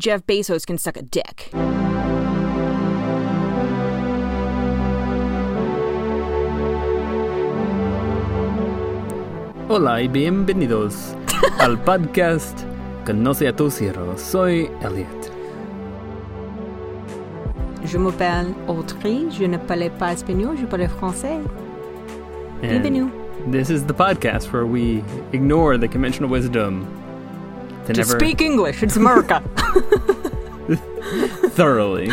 Jeff Bezos can suck a dick. Hola y bienvenidos al podcast Conoce a tus heroes. Soy Elliot. Je m'appelle Audrey, je ne parle pas espagnol, je parle français. Bienvenue. This is the podcast where we ignore the conventional wisdom to To never speak English, it's America. thoroughly,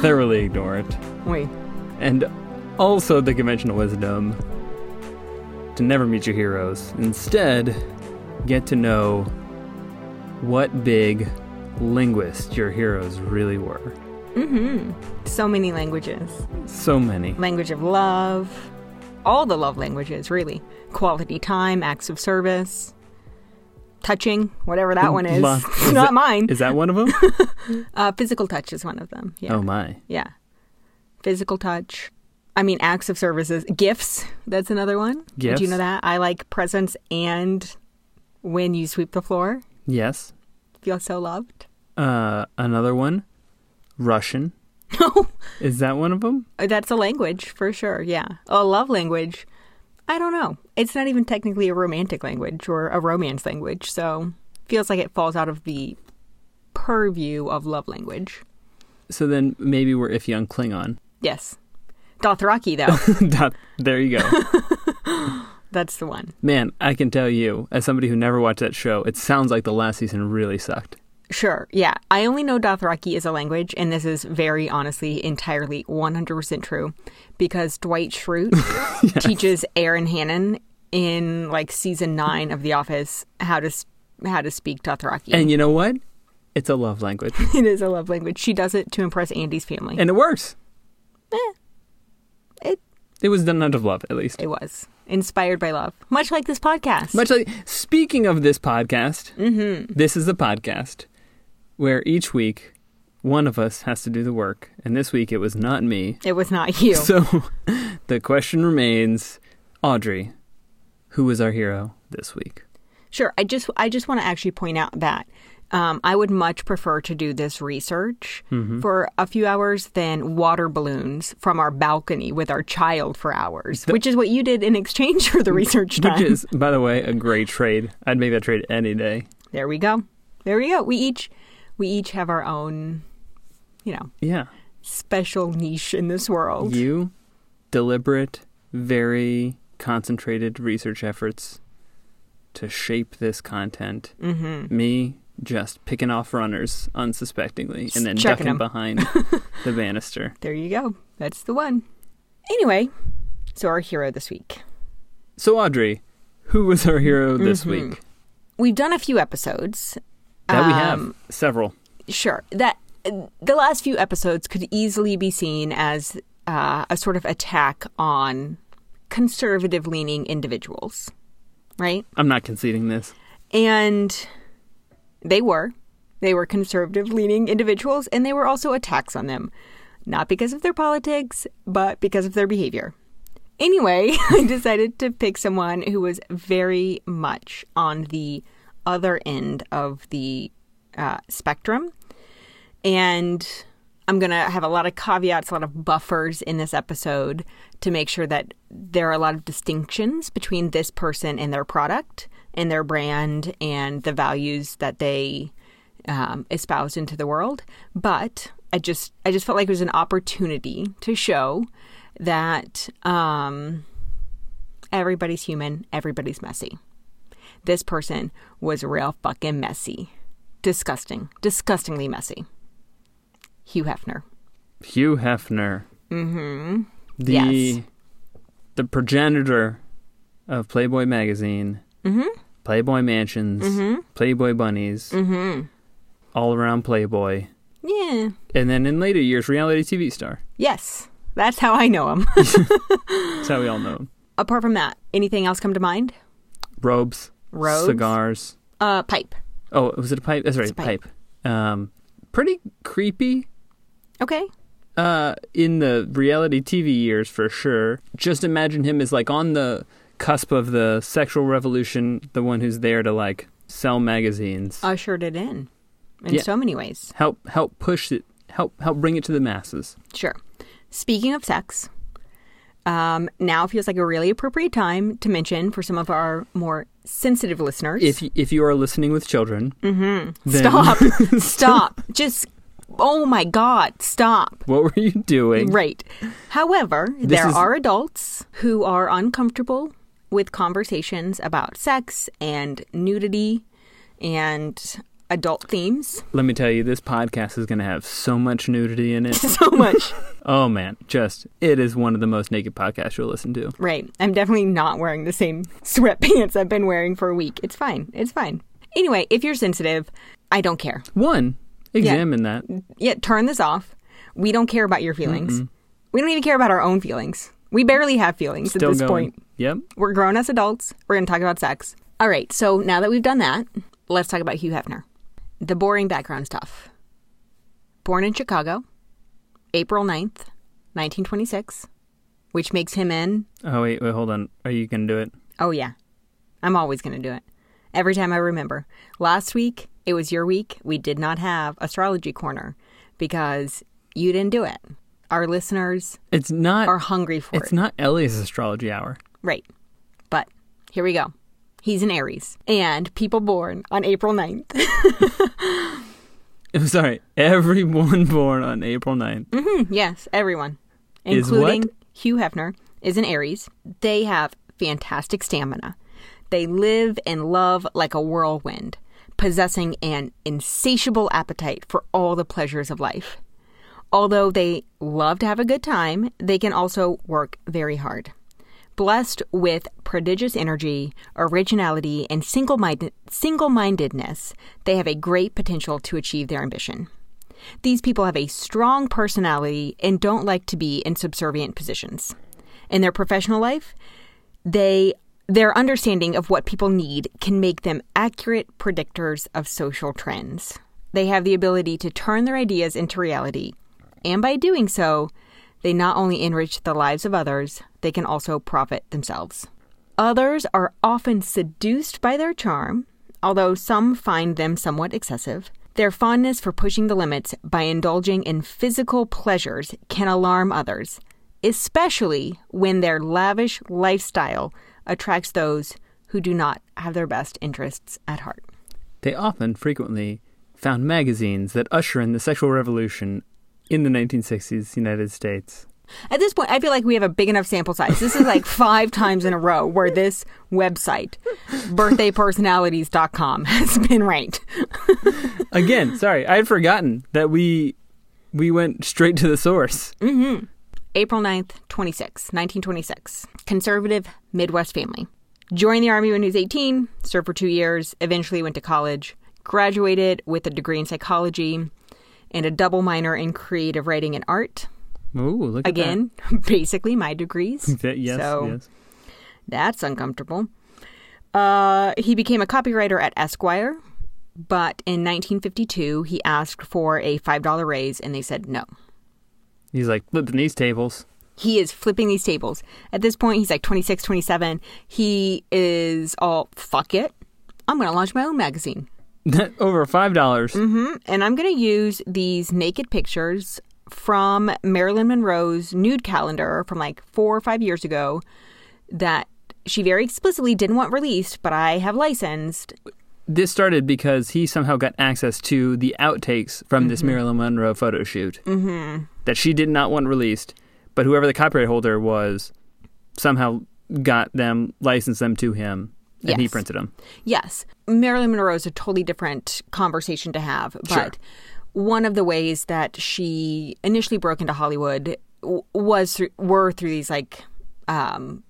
thoroughly ignore it. Wait, And also the conventional wisdom to never meet your heroes. Instead, get to know what big linguist your heroes really were. mm-hmm. So many languages. So many. Language of love, all the love languages, really. Quality time, acts of service, touching, whatever that one is. It's is not that- mine. Is that one of them? Uh, physical touch is one of them. Yeah. Oh my. Yeah. Physical touch. I mean, acts of services. Gifts. That's another one. Did you know that? I like presents and when you sweep the floor. Yes. Feel so loved. Uh, another one, Russian. No, Is that one of them? that's a language for sure. Yeah. A love language. I don't know. It's not even technically a romantic language or a romance language. So feels like it falls out of the purview of love language. So then maybe we're iffy on Klingon. Yes. Dothraki, though. There you go. that's the one. Man, I can tell you, as somebody who never watched that show, it sounds like the last season really sucked. Sure, yeah. I only know Dothraki is a language, and this is very honestly, entirely 100% true because Dwight Schrute teaches Erin Hannon in like season nine of The Office how to s- how to speak Dothraki. And you know what? It's a love language. it is a love language. She does it to impress Andy's family. and it works. Eh, it It was done out of love, at least. it was inspired by love, much like this podcast. Much like, speaking of this podcast, mm-hmm. this is a podcast where each week one of us has to do the work. And this week it was not me. It was not you. So the question remains Audrey, who was our hero this week? Sure. I just I just want to actually point out that um, I would much prefer to do this research Mm-hmm. for a few hours than water balloons from our balcony with our child for hours, which is what you did in exchange for the research time. Which is, by the way, a great trade. I'd make that trade any day. there we go. There we go. We each we each have our own, you know, Yeah. special niche in this world. You, deliberate, very concentrated research efforts to shape this content. Mm-hmm. Me, just picking off runners unsuspectingly and then ducking ducking 'em. behind the banister. There you go. That's the one. Anyway, so our hero this week. So, Audrey, who was our hero this Mhm. week? We've done a few episodes. That we have Um, several. Sure. That the last few episodes could easily be seen as uh, a sort of attack on conservative leaning individuals, right? I'm not conceding this. And they were. They were conservative leaning individuals, and they were also attacks on them. Not because of their politics, but because of their behavior. Anyway, I decided to pick someone who was very much on the other end of the uh, spectrum. And I'm going to have a lot of caveats, a lot of buffers in this episode to make sure that there are a lot of distinctions between this person and their product and their brand and the values that they um, espouse into the world. But I just I just felt like it was an opportunity to show that um, everybody's human, everybody's messy. This person was real fucking messy, disgusting, disgustingly messy. Hugh Hefner. Hugh Hefner. Mm-hmm. The Yes. the progenitor of Playboy magazine, Mm-hmm. Playboy mansions, Mm-hmm. Playboy bunnies, Mm-hmm. all around Playboy. Yeah. And then in later years, reality TV star. Yes. That's how I know him. That's how we all know him. Apart from that, anything else come to mind? Robes, Robes? cigars. Uh, pipe. Oh, was it a pipe? That's right, a pipe. pipe. Um, pretty creepy. Okay. Uh, in the reality TV years for sure. Just imagine him as like on the cusp of the sexual revolution, the one who's there to like sell magazines. Ushered it in. in Yeah. so many ways. Help help push it. Help help bring it to the masses. Sure. Speaking of sex, um, now feels like a really appropriate time to mention for some of our more sensitive listeners. If if you are listening with children, mm-hmm. then- stop, stop, just oh my god, stop. what were you doing? Right. However, This there is- are adults who are uncomfortable with conversations about sex and nudity and adult themes. Let me tell you, this podcast is going to have so much nudity in it. So much. oh man, just it is one of the most naked podcasts you'll listen to. right. I'm definitely not wearing the same sweatpants I've been wearing for a week. It's fine. It's fine. Anyway, if you're sensitive, I don't care. One, examine that. Yeah, turn this off. We don't care about your feelings. We don't even care about our own feelings. We barely have feelings Still at this going. point. Yep. We're grown as adults. We're going to talk about sex. All right, so now that we've done that, let's talk about Hugh Hefner. The boring background stuff. Born in Chicago, April 9th, 1926, which makes him in. Oh wait, wait, hold on. Are you gonna do it? Oh, yeah. I'm always going to do it. Every time I remember. Last week, it was your week. We did not have Astrology Corner because you didn't do it. Our listeners It's not. are hungry for it's it. not Ellie's astrology hour. Right. But here we go. He's an Aries and people born on April 9th. I'm sorry. Everyone born on April 9th. Mm-hmm, yes, everyone, including? Hugh Hefner, is an Aries. They have fantastic stamina. They live and love like a whirlwind, possessing an insatiable appetite for all the pleasures of life. Although they love to have a good time, they can also work very hard. Blessed with prodigious energy, originality, and single-minded, single-mindedness, they have a great potential to achieve their ambition. These people have a strong personality and don't like to be in subservient positions. In their professional life, they their understanding of what people need can make them accurate predictors of social trends. They have the ability to turn their ideas into reality, and by doing so, they not only enrich the lives of others, they can also profit themselves. Others are often seduced by their charm, although some find them somewhat excessive. Their fondness for pushing the limits by indulging in physical pleasures can alarm others, especially when their lavish lifestyle attracts those who do not have their best interests at heart. They often, frequently, found magazines that usher in the sexual revolution in the 1960s United States. At this point, I feel like we have a big enough sample size. This is like five times in a row where this website, birthdaypersonalities.com, has been ranked. Again, sorry, I had forgotten that we we went straight to the source. Mm-hmm. April 9th, 26, 1926. Conservative Midwest family. Joined the Army when he was 18, served for two years, eventually went to college, graduated with a degree in psychology and a double minor in creative writing and art. Ooh, look at that. Again, basically my degrees. yes, so yes. that's uncomfortable. Uh, he became a copywriter at Esquire, but in 1952 he asked for a $5 raise and they said no. He's like flipping these tables. he is flipping these tables. At this point, he's like 26, 27. He is all, fuck it. I'm going to launch my own magazine. Over five dollars. Mm-hmm. And I'm going to use these naked pictures from Marilyn Monroe's nude calendar from like four or five years ago that she very explicitly didn't want released, but I have licensed. This started because he somehow got access to the outtakes from this Marilyn Monroe photo shoot Mm-hmm. that she did not want released, but whoever the copyright holder was somehow got them, licensed them to him, and he printed them. Yes, Marilyn Monroe is a totally different conversation to have, but Sure. one of the ways that she initially broke into Hollywood was through, were through these like um,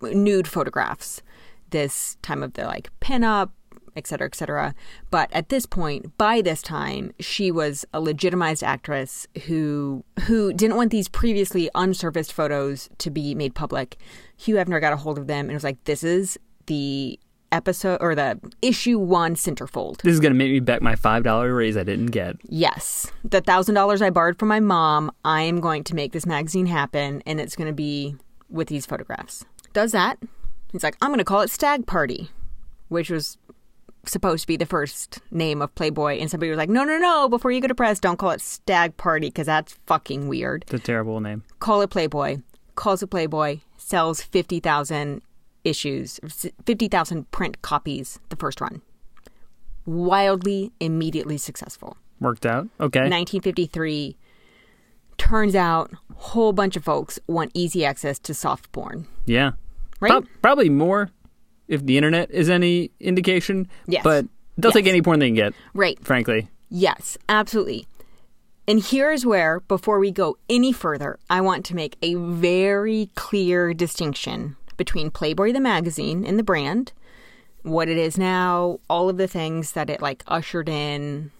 nude photographs. This time of the like pinup, et cetera, et cetera. But at this point, by this time, she was a legitimized actress who who didn't want these previously unsurfaced photos to be made public. Hugh Hefner got a hold of them and was like, "This is the episode or the issue one centerfold. This is going to make me back my $5 raise I didn't get. Yes, the thousand dollars I borrowed from my mom, I am going to make this magazine happen, and it's going to be with these photographs. Does that? He's like, I'm going to call it Stag Party, which was supposed to be the first name of Playboy, and somebody was like, no, no, no, before you go to press, don't call it Stag Party because that's fucking weird. It's a terrible name. Call it Playboy. Calls it Playboy, sells 50,000 issues, 50,000 print copies the first run. Wildly, immediately successful. Worked out. Okay. 1953 turns out whole bunch of folks want easy access to soft porn yeah. right Prob- probably more if the internet is any indication. Yes. But they'll Yes. take any porn they can get, right frankly. yes absolutely and here's where before we go any further i want to make a very clear distinction between playboy the magazine and the brand what it is now all of the things that it like ushered in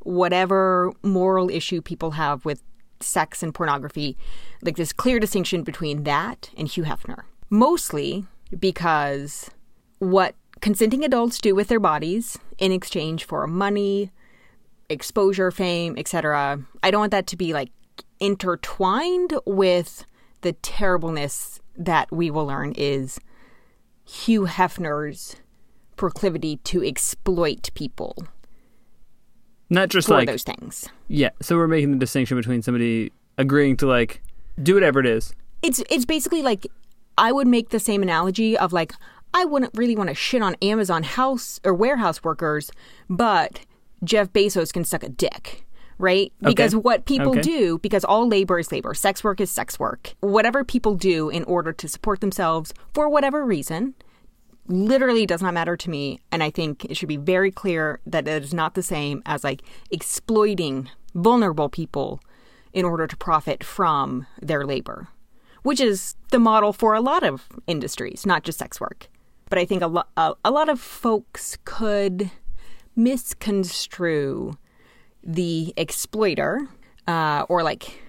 whatever moral issue people have with sex and pornography, like this clear distinction between that and Hugh Hefner. Mostly because what consenting adults do with their bodies in exchange for money, exposure, fame, etc. I don't want that to be like intertwined with the terribleness that we will learn is Hugh Hefner's proclivity to exploit people Not just like those things. yeah. So we're making the distinction between somebody agreeing to like do whatever it is. It's it's basically like I would make the same analogy of like I wouldn't really want to shit on Amazon house or warehouse workers, but Jeff Bezos can suck a dick. Right? Because what people Okay. do, because all labor is labor, sex work is sex work. Whatever people do in order to support themselves for whatever reason literally does not matter to me. And I think it should be very clear that it is not the same as like exploiting vulnerable people in order to profit from their labor, which is the model for a lot of industries, not just sex work. But I think a, lo- a, a lot of folks could misconstrue the exploiter uh, or like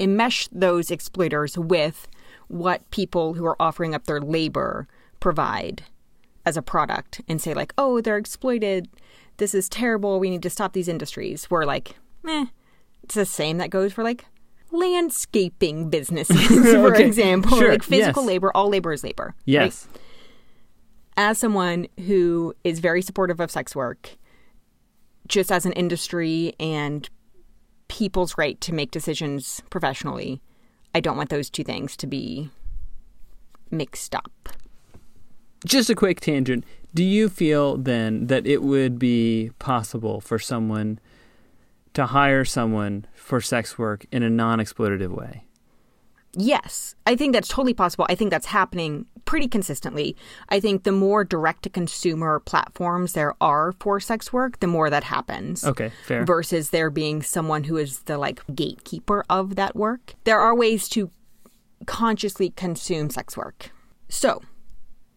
enmesh those exploiters with what people who are offering up their labor provide as a product and say like oh they're exploited. This is terrible. We need to stop these industries. We're like eh, it's the same that goes for like landscaping businesses for Okay, example. Sure, like physical yes. labor all labor is labor right? Yes. as someone who is very supportive of sex work, just as an industry and people's right to make decisions professionally, I don't want those two things to be mixed up. Just a quick tangent. Do you feel then that it would be possible for someone to hire someone for sex work in a non-exploitative way? Yes, I think that's totally possible. I think that's happening pretty consistently. I think the more direct to consumer platforms there are for sex work, the more that happens. Okay, fair. versus there being someone who is the like gatekeeper of that work. There are ways to consciously consume sex work. So,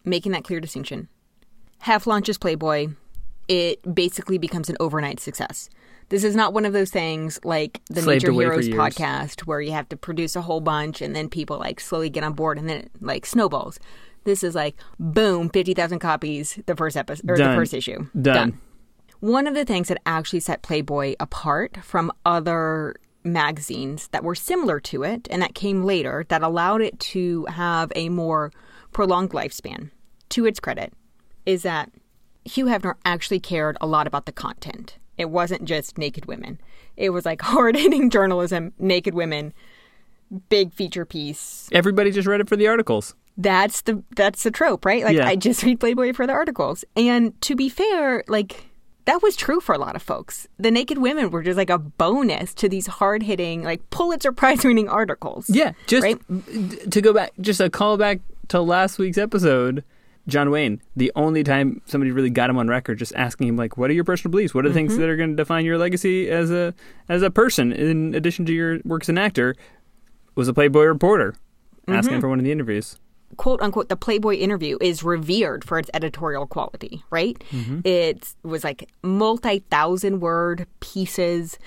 making that clear distinction. Hef launches Playboy, it basically becomes an overnight success. This is not one of those things like the Slaved Nature Heroes podcast where you have to produce a whole bunch and then people like slowly get on board and then it like snowballs. This is like boom, 50,000 copies the first episode or Done. the first issue. Done. One of the things that actually set Playboy apart from other magazines that were similar to it and that came later that allowed it to have a more prolonged lifespan, to its credit, is that Hugh Hefner actually cared a lot about the content. It wasn't just naked women. It was like hard hitting journalism, naked women, big feature piece. Everybody just read it for the articles. That's the that's the trope, right? Like Yeah. I just read Playboy for the articles. And to be fair, like that was true for a lot of folks. The naked women were just like a bonus to these hard hitting, like Pulitzer Prize winning articles. Yeah, just Right? to go back, just a callback to last week's episode. John Wayne, the only time somebody really got him on record, just asking him like, "What are your personal beliefs? What are the things Mm-hmm. that are going to define your legacy as a as a person, in addition to your work as an actor?" Was a Playboy reporter asking Mm-hmm. him for one of the interviews. quote unquote the Playboy interview is revered for its editorial quality, right? It was like multi thousand word pieces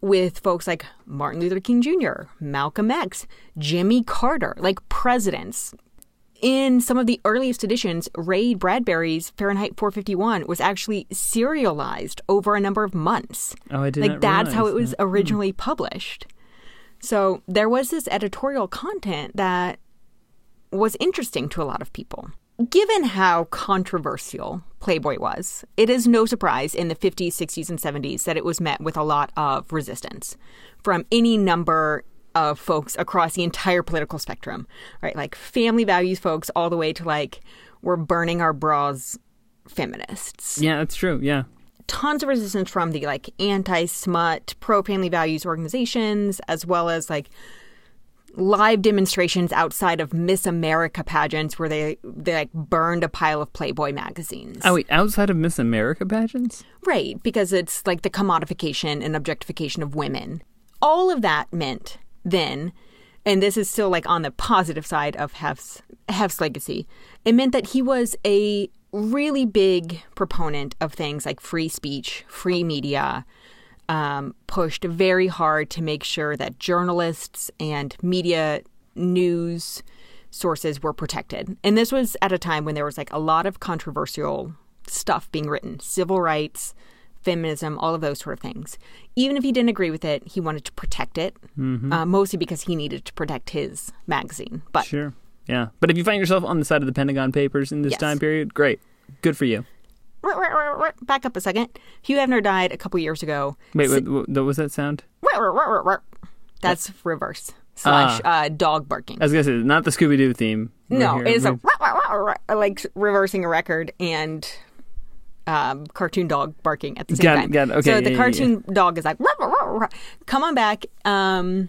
with folks like Martin Luther King Jr., Malcolm X, Jimmy Carter, like presidents. In some of the earliest editions, Ray Bradbury's Fahrenheit 451 was actually serialized over a number of months. Oh, I did like that's how it was that. Hmm. originally published. So there was this editorial content that was interesting to a lot of people. Given how controversial Playboy was. It is no surprise in the 50s, 60s, and 70s that it was met with a lot of resistance from any number of folks across the entire political spectrum, right? Like family values folks all the way to like, we're burning our bras feminists. Yeah, that's true. Yeah. Tons of resistance from the like anti smut, pro family values organizations, as well as like live demonstrations outside of Miss America pageants where they they like burned a pile of Playboy magazines. Oh wait, outside of Miss America pageants? Right, because it's like the commodification and objectification of women. All of that meant then, and this is still like on the positive side of Hef's Hef's legacy, it meant that he was a really big proponent of things like free speech, free media, um, pushed very hard to make sure that journalists and media news sources were protected. And this was at a time when there was like a lot of controversial stuff being written civil rights, feminism, all of those sort of things. Even if he didn't agree with it, he wanted to protect it, uh, mostly because he needed to protect his magazine. But Sure. Yeah. But if you find yourself on the side of the Pentagon Papers in this Yes. time period, great. Good for you. back up a second. Hugh Hefner died a couple years ago. Wait, what, what, what was that sound? That's reverse slash uh, dog barking. I was going to say, not the Scooby Doo theme. No, here- it is a like reversing a record and um, cartoon dog barking at the same Got time. got. Okay, so yeah, the yeah, cartoon dog is like, come on back. Um,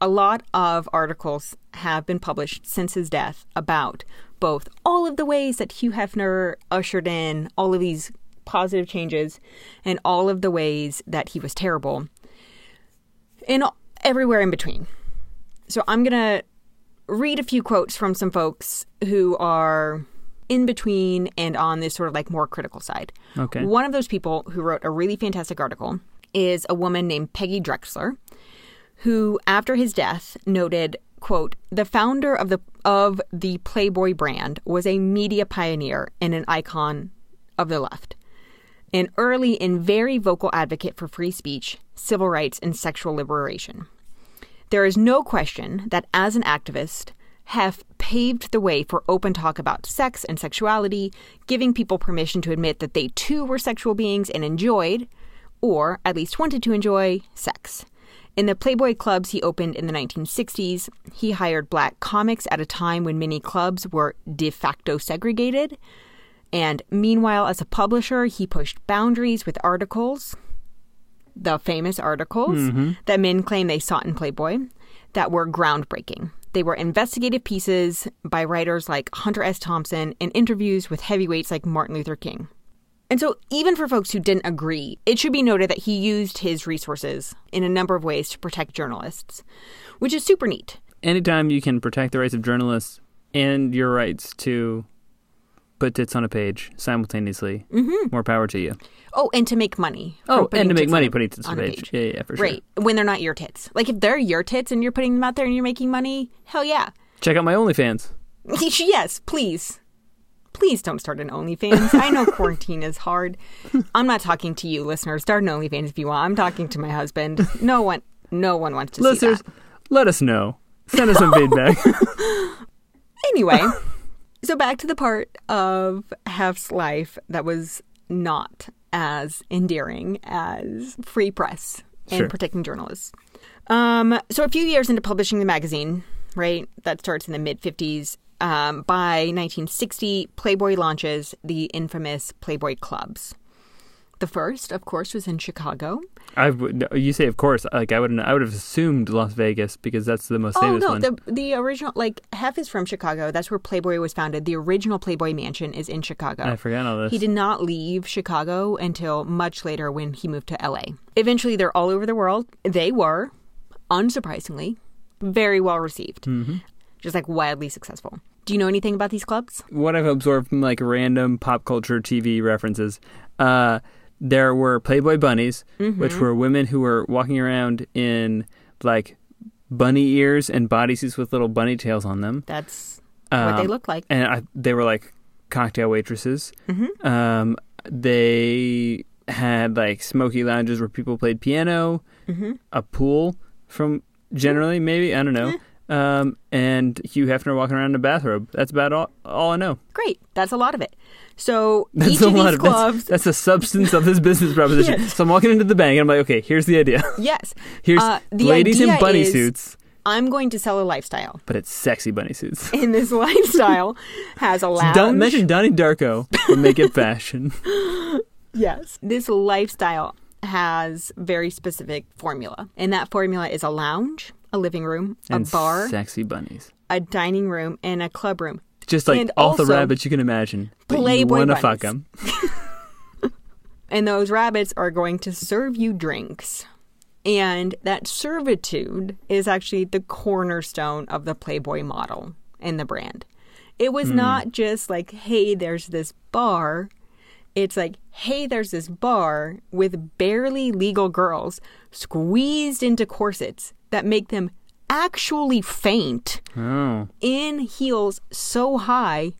a lot of articles have been published since his death about both all of the ways that Hugh Hefner ushered in all of these positive changes and all of the ways that he was terrible and everywhere in between. So I'm going to read a few quotes from some folks who are in between and on this sort of like more critical side. Okay. One of those people who wrote a really fantastic article is a woman named Peggy Drexler, who after his death noted, quote, the founder of the of the Playboy brand was a media pioneer and an icon of the left. An early and very vocal advocate for free speech, civil rights, and sexual liberation. There is no question that as an activist, Hef paved the way for open talk about sex and sexuality, giving people permission to admit that they too were sexual beings and enjoyed, or at least wanted to enjoy, sex. In the Playboy clubs he opened in the 1960s, he hired black comics at a time when many clubs were de facto segregated. And meanwhile, as a publisher, he pushed boundaries with articles the famous articles mm-hmm. that men claim they sought in Playboy that were groundbreaking. They were investigative pieces by writers like Hunter S. Thompson and interviews with heavyweights like Martin Luther King. And so, even for folks who didn't agree, it should be noted that he used his resources in a number of ways to protect journalists, which is super neat. Anytime you can protect the rights of journalists and your rights to put tits on a page simultaneously, mm-hmm. more power to you. Oh, and to make money. Oh, and to make money on putting tits on a a page. Yeah, yeah, for sure. Right. When they're not your tits. Like if they're your tits and you're putting them out there and you're making money, hell yeah. Check out my OnlyFans. yes, please. Please don't start an OnlyFans. I know quarantine is hard. I'm not talking to you, listeners. Start an OnlyFans if you want. I'm talking to my husband. No one, no one wants to Listeners, see that. Listeners, let us know. Send us some feedback. Anyway, so back to the part of Hef's life that was not as endearing as free press and Sure. protecting journalists. Um, so a few years into publishing the magazine, right, that starts in the mid 50s. Um, by 1960, Playboy launches the infamous Playboy clubs. The first, of course, was in Chicago. I would, you say, of course. Like I would, I would have assumed Las Vegas because that's the most Oh famous no, one. the the original like Hef is from Chicago. That's where Playboy was founded. The original Playboy mansion is in Chicago. I forgot all this. He did not leave Chicago until much later when he moved to LA. Eventually, they're all over the world. They were, unsurprisingly, very well received, Mm-hmm. just like wildly successful. Do you know anything about these clubs? what I've absorbed from like random pop culture TV references, uh, there were Playboy bunnies, Mm-hmm. which were women who were walking around in like bunny ears and bodysuits with little bunny tails on them. That's what they Um, look like. and I, they were like cocktail waitresses. Mhm. Um, they had like smoky lounges where people played piano, Mhm. a pool from generally maybe I don't know. Um, and Hugh Hefner walking around in a bathrobe. That's about all, all I know. Great. That's a lot of it. So That's each a of lot these of clubs, that's, that's the substance of this business proposition. Yes. So I'm walking into the bank and I'm like, okay, here's the idea. yes, Here's Uh, the ladies in bunny is- suits, I'm going to sell a lifestyle, but it's sexy bunny suits. and this lifestyle has a lounge. Don't mention Donnie Darko, but make it fashion. Yes. This lifestyle has very specific formula. And that formula is a lounge, a living room, a and bar, sexy bunnies. a dining room, and a club room. Just like And all the rabbits you can imagine. But you Playboy want to fuck them. And those rabbits are going to serve you drinks. And that servitude is actually the cornerstone of the Playboy model and the brand. It was hmm. not just like, hey, there's this bar. It's like, hey, there's this bar with barely legal girls squeezed into corsets that make them actually faint Oh. in heels so high,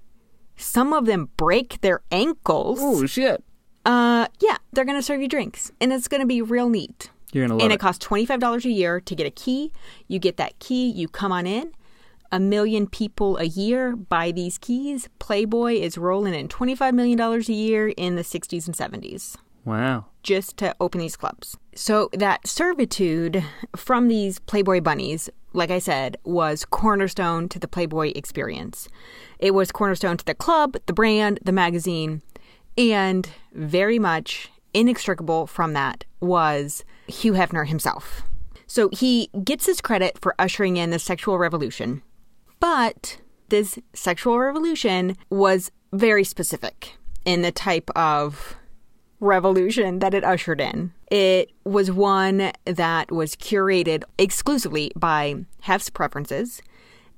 some of them break their ankles. Oh, shit. Uh, yeah, they're gonna serve you drinks, and it's gonna be real neat. You're going to love and it. it costs twenty five dollars a year to get a key. You get that key, you come on in. A million people a year buy these keys. Playboy is rolling in twenty five million dollars a year in the sixties and seventies wow. Just to open these clubs. So that servitude from these Playboy bunnies, like I said, was cornerstone to the Playboy experience. It was cornerstone to the club, the brand, the magazine, and very much inextricable from that was Hugh Hefner himself. So he gets his credit for ushering in the sexual revolution. But this sexual revolution was very specific in the type of revolution that it ushered in. It was one that was curated exclusively by Hef's preferences,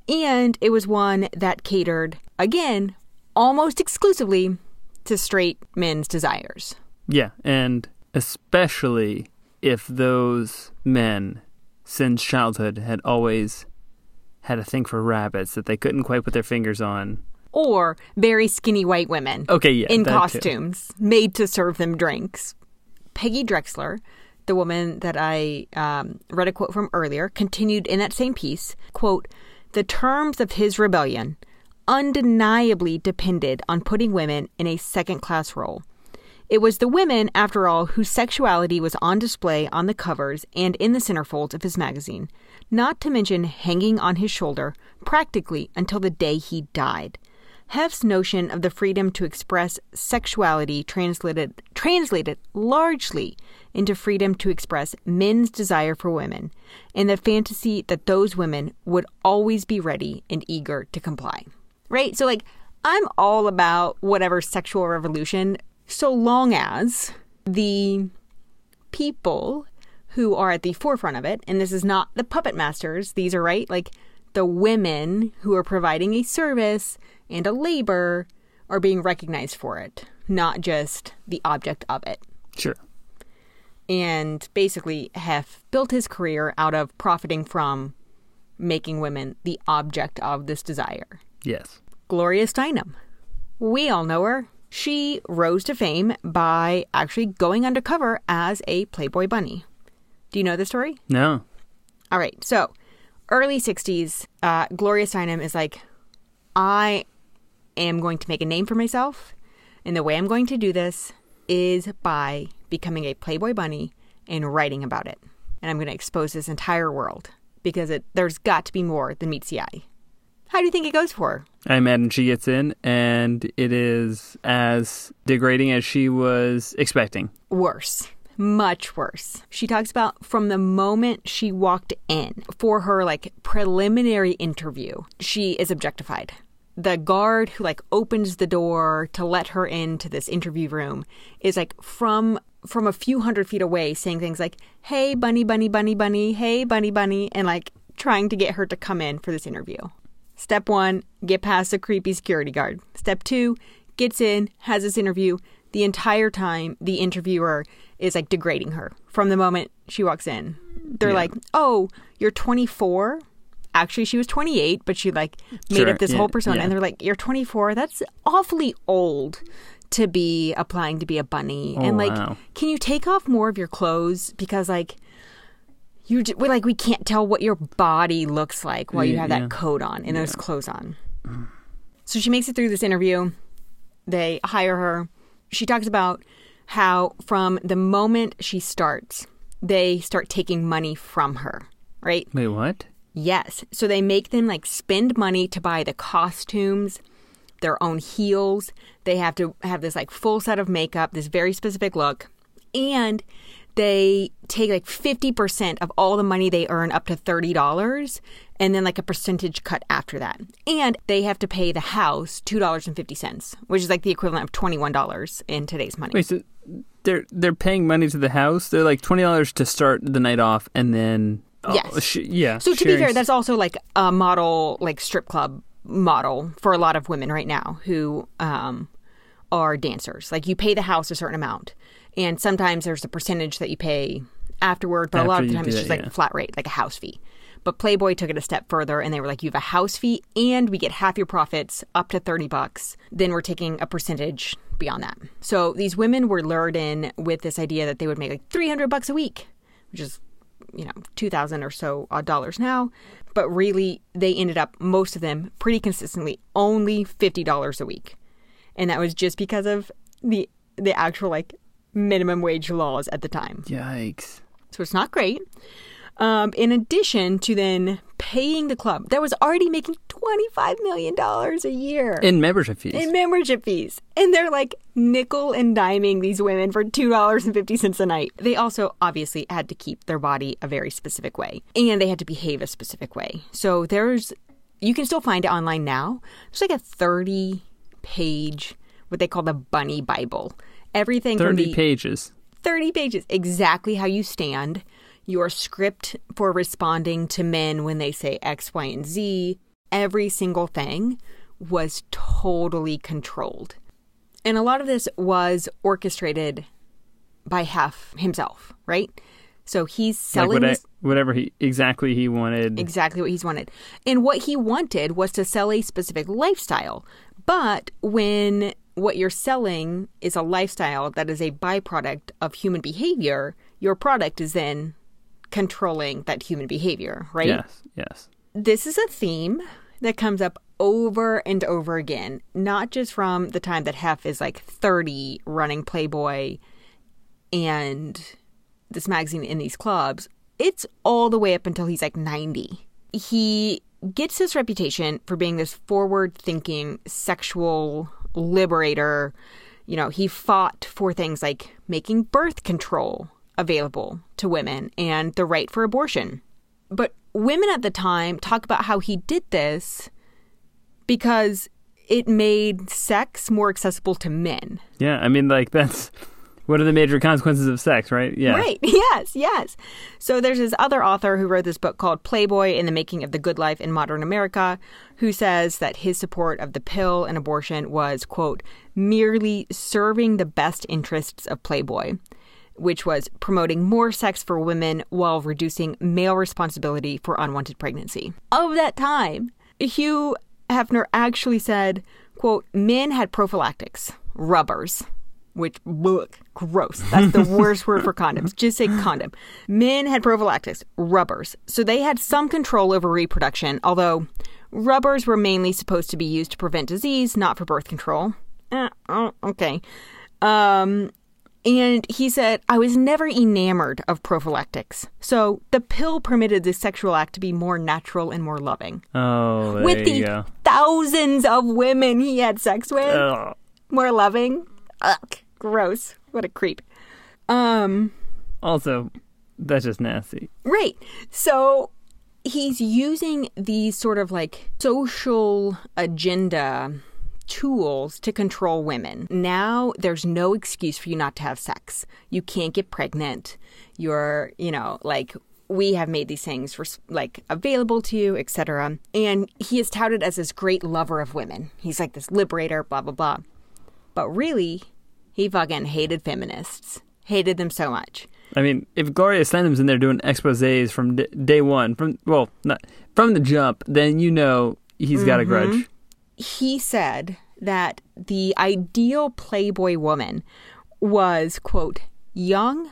and it was one that catered, again, almost exclusively to straight men's desires. Yeah, and especially if those men, since childhood, had always had a thing for rabbits that they couldn't quite put their fingers on. Or very skinny white women Okay, yeah. in that too. costumes made to serve them drinks. Peggy Drexler, the woman that I um, read a quote from earlier, continued in that same piece quote, The terms of his rebellion undeniably depended on putting women in a second class role. It was the women, after all, whose sexuality was on display on the covers and in the centerfolds of his magazine, not to mention hanging on his shoulder practically until the day he died. Hef's notion of the freedom to express sexuality translated translated largely into freedom to express men's desire for women and the fantasy that those women would always be ready and eager to comply. Right? So like I'm all about whatever sexual revolution so long as the people who are at the forefront of it, and this is not the puppet masters, these are right, like the women who are providing a service and a labor are being recognized for it, not just the object of it. Sure. And basically, Hef built his career out of profiting from making women the object of this desire. Yes. Gloria Steinem. We all know her. She rose to fame by actually going undercover as a Playboy bunny. Do you know the story? No. All right. So, early 60s, uh, Gloria Steinem is like, I am going to make a name for myself. And the way I'm going to do this is by becoming a Playboy bunny and writing about it. And I'm going to expose this entire world because it, there's got to be more than meets the eye. How do you think it goes for her? I imagine she gets in, and it is as degrading as she was expecting. worse much worse she talks about from the moment she walked in for her like preliminary interview she is objectified the guard who like opens the door to let her into this interview room is like from from a few hundred feet away saying things like hey bunny bunny bunny bunny hey bunny bunny and like trying to get her to come in for this interview Step one, get past the creepy security guard. Step two, gets in, has this interview. The entire time, the interviewer is like degrading her from the moment she walks in. They're Yeah. like, oh, you're 24? Actually, she was 28, but she like made Sure, up this yeah, whole persona. yeah. And they're like, you're 24? That's awfully old to be applying to be a bunny. Oh, and like, wow. can you take off more of your clothes? Because like, you j- we're like we can't tell what your body looks like while you Yeah, have that yeah. coat on and those clothes on. So she makes it through this interview. They hire her. She talks about how from the moment she starts, they start taking money from her, right? Wait, what? Yes. So they make them like spend money to buy the costumes, their own heels. They have to have this like full set of makeup, this very specific look. And they take like 50% of all the money they earn up to $30 and then like a percentage cut after that. And they have to pay the house $2.50, which is like the equivalent of $21 in today's money. Wait, so they're they're paying money to the house. They're like twenty dollars to start the night off, and then oh, Yes. sh- yeah. So to be fair, that's also like a model, like strip club model for a lot of women right now who um, are dancers. Like you pay the house a certain amount, and sometimes there's a percentage that you pay afterward, but a lot of the time it's that, just like yeah. a flat rate, like a house fee. But Playboy took it a step further, and they were like, "You have a house fee, and we get half your profits, up to thirty bucks. Then we're taking a percentage beyond that." So these women were lured in with this idea that they would make like three hundred bucks a week, which is you know, 2000 or so odd dollars now, but really they ended up most of them pretty consistently only $50 a week. And that was just because of the the actual like minimum wage laws at the time. Yikes. So it's not great. Um, in addition to then paying the club that was already making $25 million a year In membership fees. in membership fees. And they're like nickel and diming these women for $2.50 a night. They also obviously had to keep their body a very specific way and they had to behave a specific way. So there's, you can still find it online now. There's like a 30 page, what they call the Bunny Bible. Everything from Thirty the pages. 30 pages, exactly how you stand, your script for responding to men when they say X, Y, and Z, every single thing was totally controlled. And a lot of this was orchestrated by Hef himself, right? So he's Like selling what this whatever he exactly he wanted. exactly what he's wanted. And what he wanted was to sell a specific lifestyle. But when what you're selling is a lifestyle that is a byproduct of human behavior, your product is then controlling that human behavior, right? Yes. Yes. This is a theme that comes up over and over again, not just from the time that Hef is like 30 running Playboy and this magazine in these clubs. It's all the way up until he's like 90. He gets this reputation for being this forward thinking sexual liberator. You know, he fought for things like making birth control available to women and the right for abortion. But women at the time talk about how he did this because it made sex more accessible to men. Yeah. I mean, like that's what are the major consequences of sex, right? Yeah. Right. Yes, yes. So there's this other author who wrote this book called Playboy in the Making of the Good Life in Modern America, who says that his support of the pill and abortion was, quote, merely serving the best interests of Playboy, which was promoting more sex for women while reducing male responsibility for unwanted pregnancy. Of that time, Hugh Hefner actually said, quote, men had prophylactics, rubbers, which look gross. That's the worst word for condoms. Just say condom. Men had prophylactics, rubbers. So they had some control over reproduction, although rubbers were mainly supposed to be used to prevent disease, not for birth control. Eh, oh, okay. Um, and he said, I was never enamored of prophylactics. So the pill permitted the sexual act to be more natural and more loving. Oh, there with the go. thousands of women he had sex with Ugh. more loving. Ugh, gross. What a creep. Um, Also, that's just nasty. right. So he's using these sort of like social agenda tools to control women. Now there's no excuse for you not to have sex. You can't get pregnant. You're, you know, like we have made these things for like available to you, etc. And he is touted as this great lover of women. He's like this liberator, blah blah blah. But really, he fucking hated feminists. Hated them so much. I mean, if Gloria Steinem in there doing exposés from d- day one, from well, not from the jump, then you know he's got a grudge. Mm-hmm. he said that the ideal Playboy woman was, quote, young,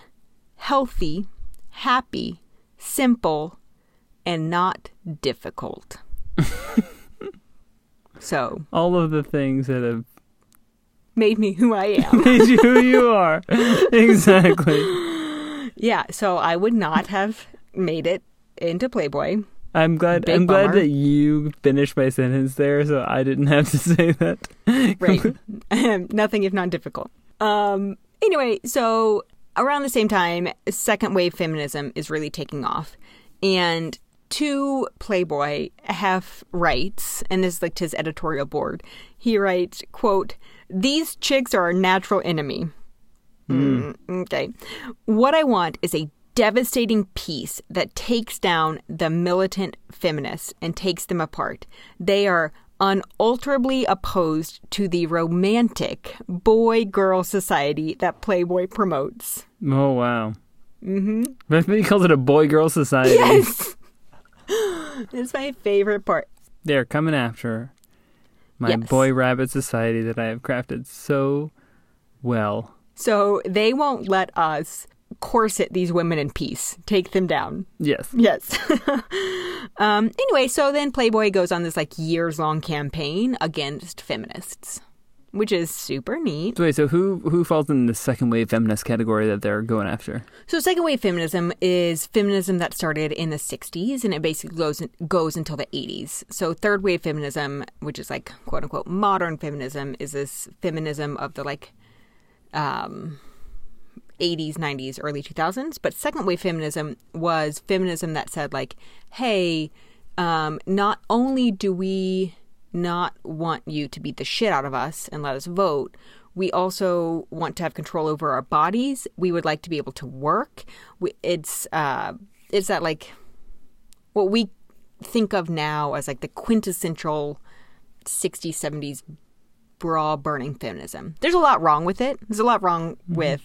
healthy, happy, simple, and not difficult. so, All of the things that Hef made me who I am. made you who you are. exactly. yeah, so I would not have made it into Playboy. I'm glad. Big I'm glad bummer. that you finished my sentence there, so I didn't have to say that. Right. Nothing if not difficult. Um anyway, so around the same time, second wave feminism is really taking off. And to Playboy have writes, and this is like to his editorial board. He writes, quote, These chicks are our natural enemy. Mm, okay. What I want is a devastating piece that takes down the militant feminists and takes them apart. They are unalterably opposed to the romantic boy girl society that Playboy promotes. Oh wow. Mm-hmm. He calls it a boy girl society. Yes! it's my favorite part. They're coming after my Yes. boy rabbit society that I have crafted so well. So they won't let us corset these women in peace, take them down. Yes. Yes. um, anyway, so then Playboy goes on this like years long campaign against feminists, which is super neat. So wait, so who who falls in the second wave feminist category that they're going after? So second wave feminism is feminism that started in the 60s and it basically goes goes until the 80s. So third wave feminism, which is like quote unquote modern feminism, is this feminism of the like um 80s, 90s, early 2000s, but second wave feminism was feminism that said like, "Hey, um not only do we not want you to beat the shit out of us and let us vote, we also want to have control over our bodies. We would like to be able to work. We, it's uh, it's that like what we think of now as like the quintessential 60s, 70s bra burning feminism. There's a lot wrong with it. There's a lot wrong with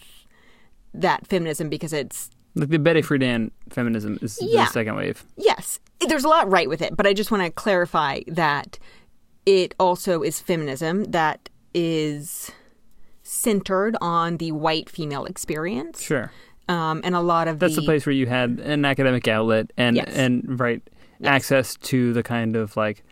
that feminism because it's Like the Betty Friedan feminism is Yeah. the second wave. Yes, there's a lot right with it, but I just want to clarify that it also is feminism that is centered on the white female experience. Sure. Um, and a lot of That's the the place where you had an academic outlet and Yes. and right access to the kind of like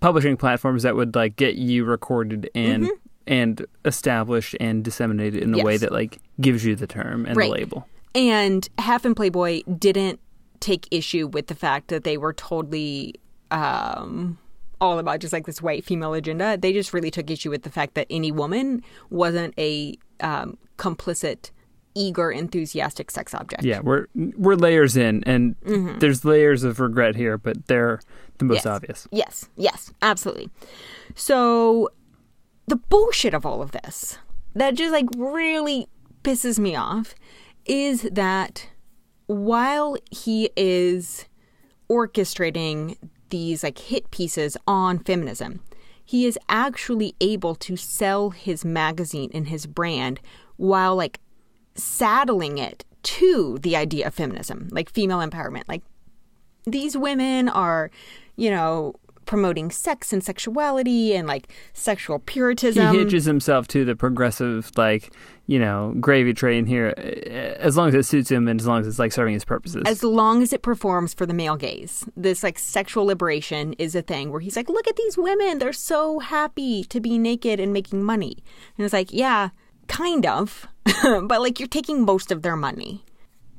publishing platforms that would like get you recorded and and established and disseminated in a way Mm-hmm. That like gives you the term and Right. the label. And Hef and Playboy didn't take issue with the fact that they were totally um, all about just like this white female agenda. They just really took issue with the fact that any woman wasn't a um, complicit, eager, enthusiastic sex object. Yeah, we're we're layers in and there's layers of regret here, but they're the most Mm-hmm. Yes. obvious. Yes, yes, absolutely. So the bullshit of all of this that just like really pisses me off is that while he is orchestrating these like hit pieces on feminism, he is actually able to sell his magazine and his brand while like saddling it to the idea of feminism, like female empowerment. Like these women are, you know, promoting sex and sexuality and like sexual puritanism. He hitches himself to the progressive, like you know, gravy train here, eh, as long as it suits him and as long as it's like serving his purposes. as long as it performs for the male gaze. This like sexual liberation is a thing where he's like, look at these women. They're so happy to be naked and making money. And it's like, yeah, kind of. but like you're taking most of their money.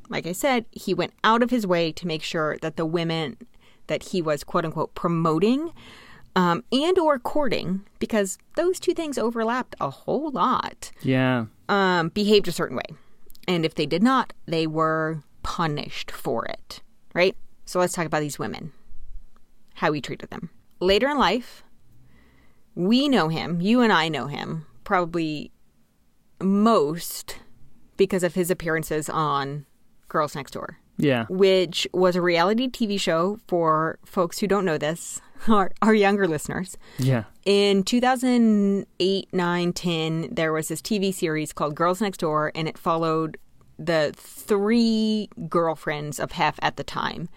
Like I said, he went out of his way to make sure that the women that he was quote unquote promoting um, and or courting, because those two things overlapped a whole lot yeah, um, behaved a certain way. And if they did not, they were punished for it. Right? So let's talk about these women, how he treated them. Later in life, we know him, you and I know him, probably most because of his appearances on Girls Next Door, yeah. which was a reality TV show for folks who don't know this, our, our younger listeners. Yeah. In 2008, 9, 10, there was this TV series called Girls Next Door, and it followed the three girlfriends of Hef at the time.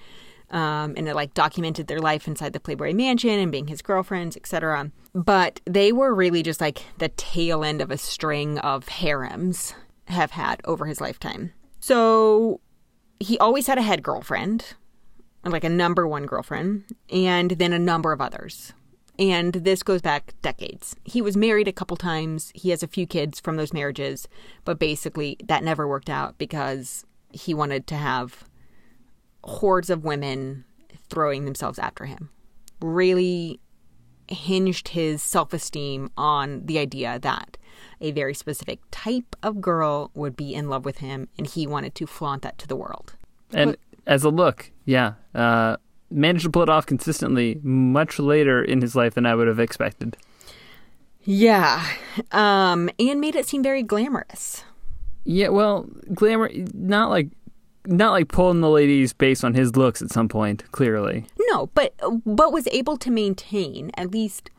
Um, and it like documented their life inside the Playboy Mansion and being his girlfriends, etc. But they were really just like the tail end of a string of harems Hef had over his lifetime. So he always had a head girlfriend, like a number one girlfriend, and then a number of others. And this goes back decades. He was married a couple times. He has a few kids from those marriages, but basically that never worked out because he wanted to have hordes of women throwing themselves after him. Really hinged his self esteem on the idea that a very specific type of girl would be in love with him, and he wanted to flaunt that to the world. And But- as a look, yeah, uh, managed to pull it off consistently much later in his life than I would have expected. Yeah. Um, and made it seem very glamorous. Yeah, well, glamour, not like, not like pulling the ladies based on his looks at some point. Clearly, No, but but was able to maintain at least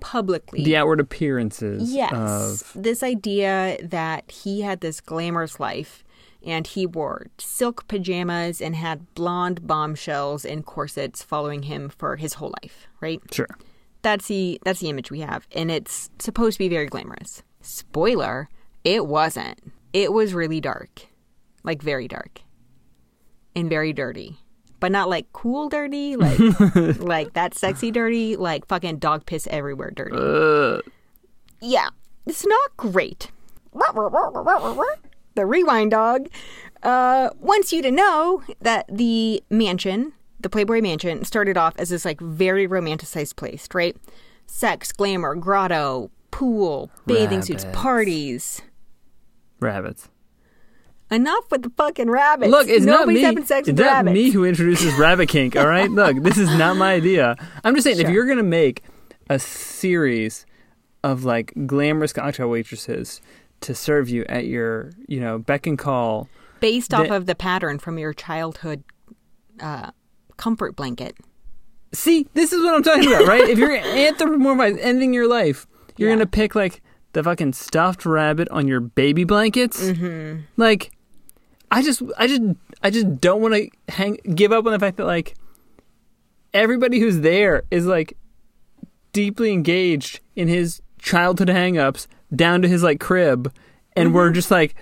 publicly. the outward appearances Yes. of This idea that he had this glamorous life and he wore silk pajamas and had blonde bombshells and corsets following him for his whole life, right? sure. That's the that's the image we have and it's supposed to be very glamorous. Spoiler, it wasn't. It was really dark. Like very dark. And very dirty. But not like cool dirty, like like that sexy dirty, like fucking dog piss everywhere dirty. Uh, Yeah, it's not great. The rewind dog uh, wants you to know that the mansion, the Playboy Mansion, started off as this like very romanticized place, right? Sex, glamour, grotto, pool, bathing suits, parties. rabbits. Enough with the fucking rabbits. Look, it's not me. having sex it's with not rabbits. me who introduces rabbit kink. All right, look, this is not my idea. I'm just saying, if you're gonna make a series of like glamorous cocktail waitresses to serve you at your, you know, beck and call, Based off of the pattern from your childhood uh, comfort blanket. see, this is what I'm talking about, right? if you're anthropomorphizing ending your life, you're Yeah. gonna pick like the fucking stuffed rabbit on your baby blankets, mm-hmm. like. I just, I just, I just don't want to hang, give up on the fact that like everybody who's there is like deeply engaged in his childhood hangups down to his like crib, and we're just like,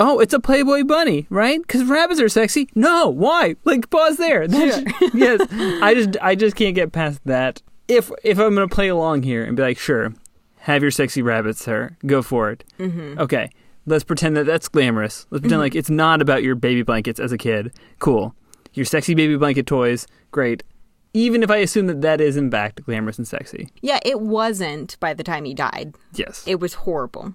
oh, it's a Playboy bunny, right? Because rabbits are sexy. No, why? Like pause there. That's- yes, I just, I just can't get past that. If if I'm gonna play along here and be like, sure, have your sexy rabbits, sir, go for it. Mm-hmm. Okay. Let's pretend that that's glamorous. Let's pretend mm-hmm. like it's not about your baby blankets as a kid. Cool. Your sexy baby blanket toys, great. Even if I assume that that is in fact glamorous and sexy. Yeah, it wasn't by the time he died. Yes. It was horrible.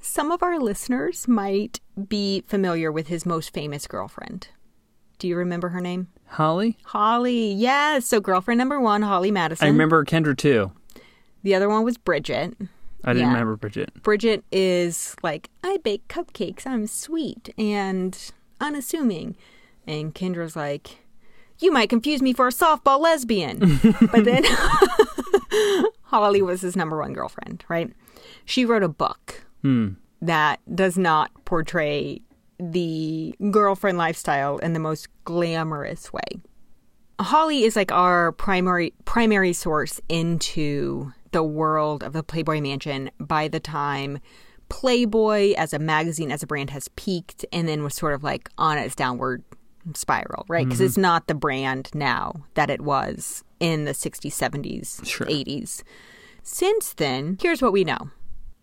Some of our listeners might be familiar with his most famous girlfriend. Do you remember her name? Holly? Holly. Yes. So, girlfriend number one, Holly Madison. I remember Kendra too. The other one was Bridget. I didn't Yeah. remember Bridget. Bridget is like, I bake cupcakes. I'm sweet and unassuming. And Kendra's like, you might confuse me for a softball lesbian. but then Holly was his number one girlfriend, right? She wrote a book Hmm. that does not portray the girlfriend lifestyle in the most glamorous way. Holly is like our primary primary source into the world of the Playboy Mansion by the time Playboy as a magazine as a brand has peaked and then was sort of like on its downward spiral, right? Because it's not the brand now that it was in the 60s, 70s, Sure. 80s. Since then, here's what we know.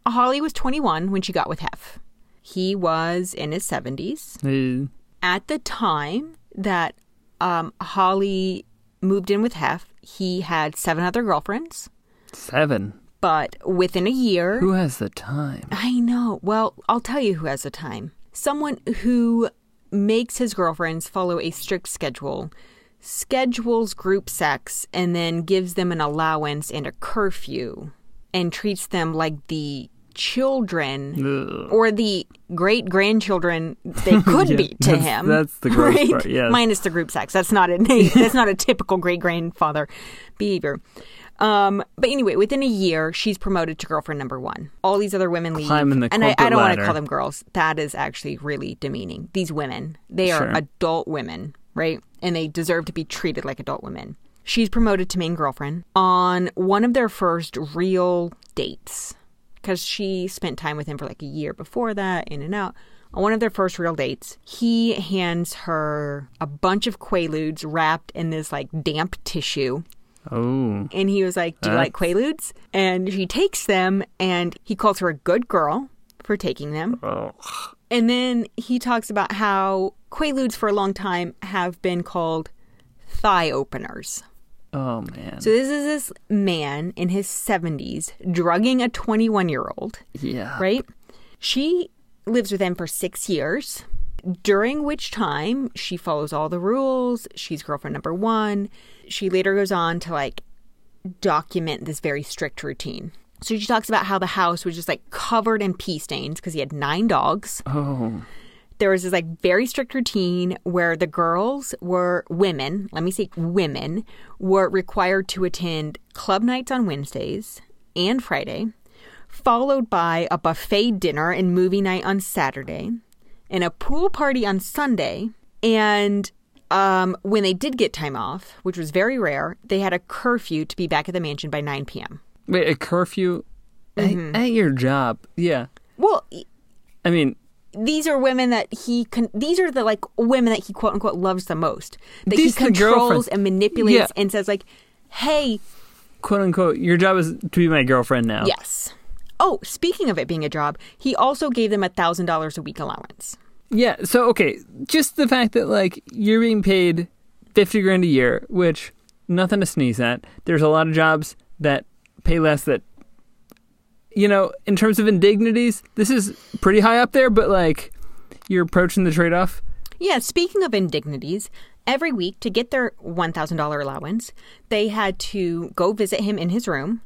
Holly was 21 when she got with Hef. He was in his 70s Uh, at the time that um, Holly moved in with Hef, he had seven other girlfriends. Seven. But within a year, Who has the time? I know. Well, I'll tell you who has the time. Someone who makes his girlfriends follow a strict schedule, schedules group sex, and then gives them an allowance and a curfew, and treats them like the children Ugh. or the great grandchildren they could Yeah, be to that's- him. that's the gross part, yes. Minus the group sex. That's not a that's not a typical great grandfather behavior. Um, but anyway, within a year, she's promoted to girlfriend number one. All these other women leave, Climbing the and I, I don't want to ladder. call them girls. That is actually really demeaning. These women, they are Sure. adult women, right? And they deserve to be treated like adult women. She's promoted to main girlfriend on one of their first real dates because she spent time with him for like a year before that, in and out. on one of their first real dates, he hands her a bunch of Quaaludes wrapped in this like damp tissue. Oh. And he was like, Do you like Quaaludes? And she takes them and he calls her a good girl for taking them. Oh. And then he talks about how Quaaludes for a long time have been called thigh openers. Oh man. So this is this man in his 70s drugging a 21 year old, yeah. right? She lives with him for six years, during which time she follows all the rules. She's girlfriend number one. She later goes on to like document this very strict routine. So she talks about how the house was just like covered in pee stains because he had nine dogs Oh. there was this like very strict routine where the girls were women, let me say women, were required to attend club nights on Wednesdays and Friday, followed by a buffet dinner and movie night on Saturday, and a pool party on Sunday. And um, when they did get time off, which was very rare, they had a curfew to be back at the mansion by 9 p.m. Wait, a curfew at, at your job? Yeah. Well, I mean, these are women that he con- these are the like women that he quote unquote loves the most that he controls and manipulates Yeah. and says like hey quote unquote, your job is to be my girlfriend now. yes oh speaking of it being a job he also gave them a thousand dollars a week allowance Yeah. So okay, just the fact that like you're being paid fifty grand a year, which nothing to sneeze at. There's a lot of jobs that pay less. That you know, in terms of indignities, this is pretty high up there. But like, you're approaching the trade off. yeah speaking of indignities every week to get their $1000 allowance they had to go visit him in his room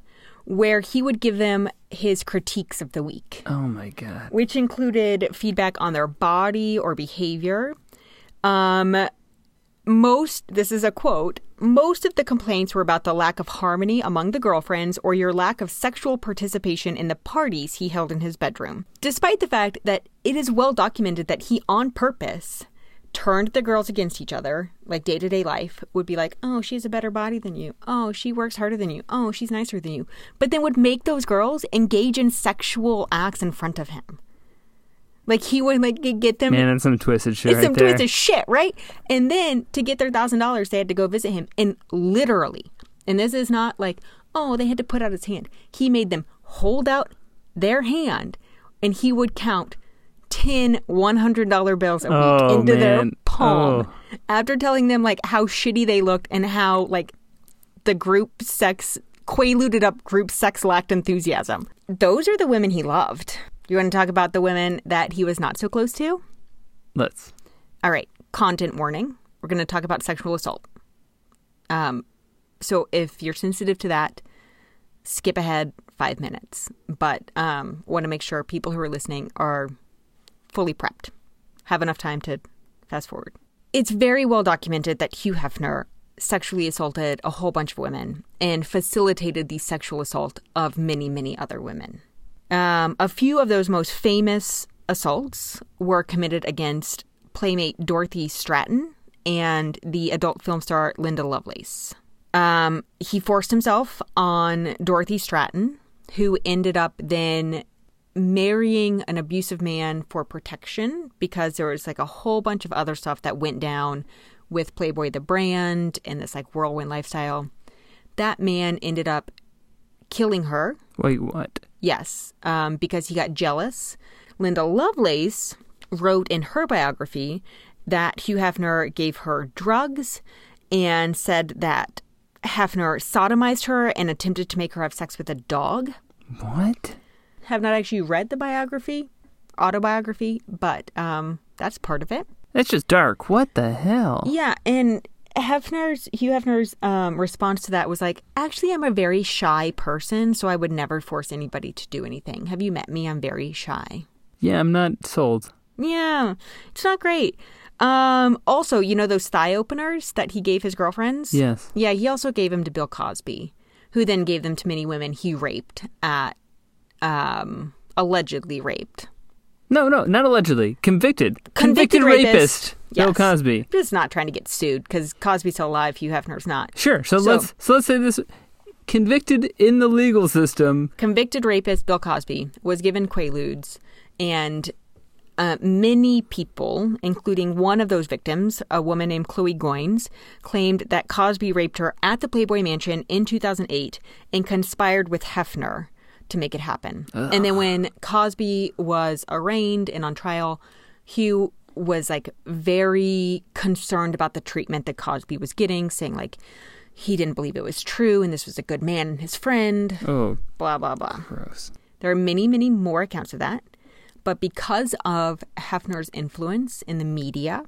where he would give them his critiques of the week Oh my god. which included feedback on their body or behavior. Um, most, this is a quote, most of the complaints were about the lack of harmony among the girlfriends or your lack of sexual participation in the parties he held in his bedroom. Despite the fact that it is well documented that he, on purpose, turned the girls against each other, like day to day life, would be like, oh, she has a better body than you. Oh, she works harder than you. Oh, she's nicer than you. But then would make those girls engage in sexual acts in front of him. Like he would like get them Man, that's some twisted shit it's right some there. twisted shit, right? And then to get their thousand dollars, they had to go visit him, and literally, and this is not like, oh, they had to put out his hand. He made them hold out their hand, and he would count 10 $100 bills a week Oh, into their palm Oh. after telling them like how shitty they looked and how like the group sex quaaluded up group sex lacked enthusiasm. Those are the women he loved. You want to talk about the women that he was not so close to? Let's. All right, content warning. We're going to talk about sexual assault. Um, so if you're sensitive to that, skip ahead five minutes. But um, want to make sure people who are listening are fully prepped, have enough time to fast forward. It's very well documented that Hugh Hefner sexually assaulted a whole bunch of women and facilitated the sexual assault of many, many other women. Um, a few of those most famous assaults were committed against playmate Dorothy Stratten and the adult film star Linda Lovelace. Um, he forced himself on Dorothy Stratten, who ended up then marrying an abusive man for protection because there was like a whole bunch of other stuff that went down with Playboy the brand and this like whirlwind lifestyle. That man ended up killing her Wait, what? Yes, um, because he got jealous. Linda Lovelace wrote in her biography that Hugh Hefner gave her drugs and said that Hefner sodomized her and attempted to make her have sex with a dog. What? Have not actually read the biography, autobiography, but um, that's part of it. That's just dark. What the hell? Yeah, and Hefner's Hugh Hefner's um, response to that was like, "Actually, I'm a very shy person, so I would never force anybody to do anything. Have you met me? I'm very shy." Yeah, I'm not sold. Yeah, it's not great. Um, also, you know those thigh openers that he gave his girlfriends? Yes. Yeah, he also gave them to Bill Cosby, who then gave them to many women he raped at, um, allegedly raped. No, no, not allegedly. Convicted. Convicted rapist. rapist. Bill Cosby. Just not trying to get sued because Cosby's still alive, Hugh Hefner's not. Sure. So, So- let's so let's say this convicted in the legal system. Convicted rapist Bill Cosby was given Quaaludes and Uh, many people, including one of those victims, a woman named Chloe Goins, claimed that Cosby raped her at the Playboy Mansion in 2008 and conspired with Hefner to make it happen. And then ah. when Cosby was arraigned and on trial, Hugh was like very concerned about the treatment that Cosby was getting, saying like he didn't believe it was true and this was a good man and his friend, Oh, blah, blah, blah. gross. There are many, many more accounts of that. But because of Hefner's influence in the media,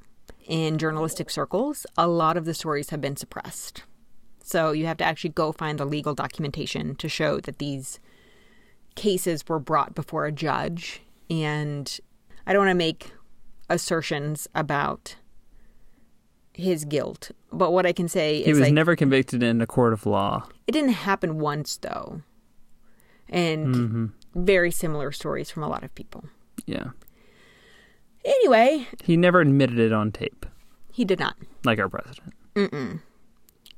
in journalistic circles, a lot of the stories have been suppressed. So you have to actually go find the legal documentation to show that these cases were brought before a judge. And I don't want to make assertions about his guilt, but what I can say is He was like never convicted in a court of law. it didn't happen once though. And hmm very similar stories from a lot of people. Yeah. Anyway, He never admitted it on tape, he did not. like our president. Mm-mm.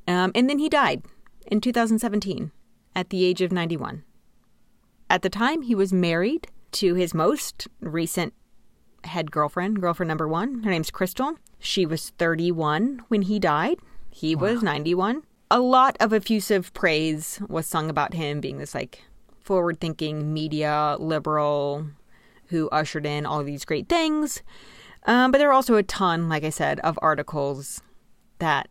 Um, and then he died in 2017 at the age of 91. At the time, he was married to his most recent head girlfriend, girlfriend number one. Her name's Crystal. She was 31 when he died. He was 91. A lot of effusive praise was sung about him being this like forward thinking media liberal who ushered in all these great things. Um, but there were also a ton, like I said, of articles that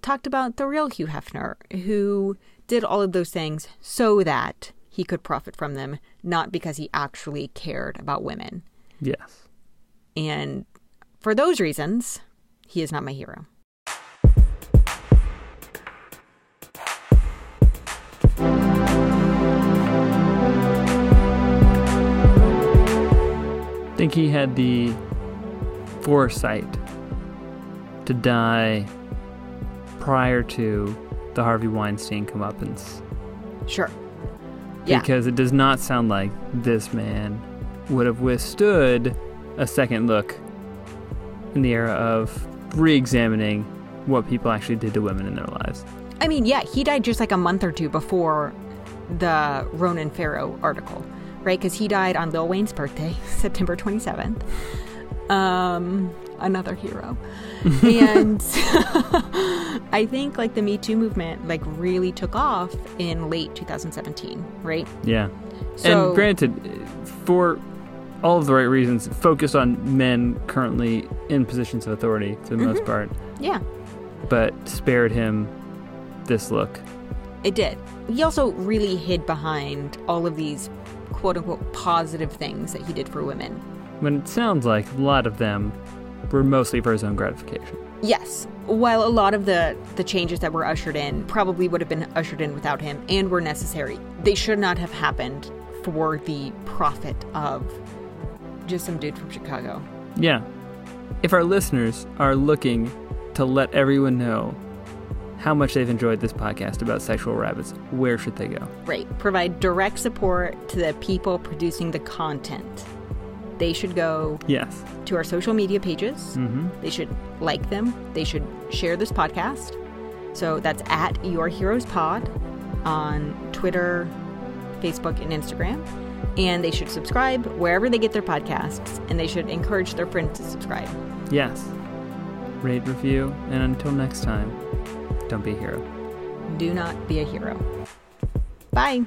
talked about the real Hugh Hefner, who did all of those things so that he could profit from them, not because he actually cared about women. Yes. And for those reasons, he is not my hero. I think he had the foresight to die prior to the Harvey Weinstein comeuppance. Sure. Yeah. Because it does not sound like this man would have withstood a second look in the era of re examining what people actually did to women in their lives. I mean, yeah, he died just like a month or two before the Ronan Farrow article, right? Because he died on Lil Wayne's birthday, September 27th. Um, another hero. and I think like the Me Too movement like really took off in late 2017, right? Yeah. So and granted, for all of the right reasons, focused on men currently in positions of authority for the most mm-hmm. part, yeah, but spared him this look. it did. He also really hid behind all of these quote unquote positive things that he did for women. When it sounds like a lot of them were mostly for his own gratification. Yes. While a lot of the, the changes that were ushered in probably would have been ushered in without him and were necessary, they should not have happened for the profit of just some dude from Chicago. Yeah. If our listeners are looking to let everyone know how much they've enjoyed this podcast about sexual rabbits, where should they go? Right. Provide direct support to the people producing the content. They should go Yes. to our social media pages. Mm-hmm. They should like them. They should share this podcast. So that's at Your Heroes Pod on Twitter, Facebook, and Instagram. And they should subscribe wherever they get their podcasts, and they should encourage their friends to subscribe. Yes. Rate, review, and until next time, don't be a hero. Do not be a hero. Bye.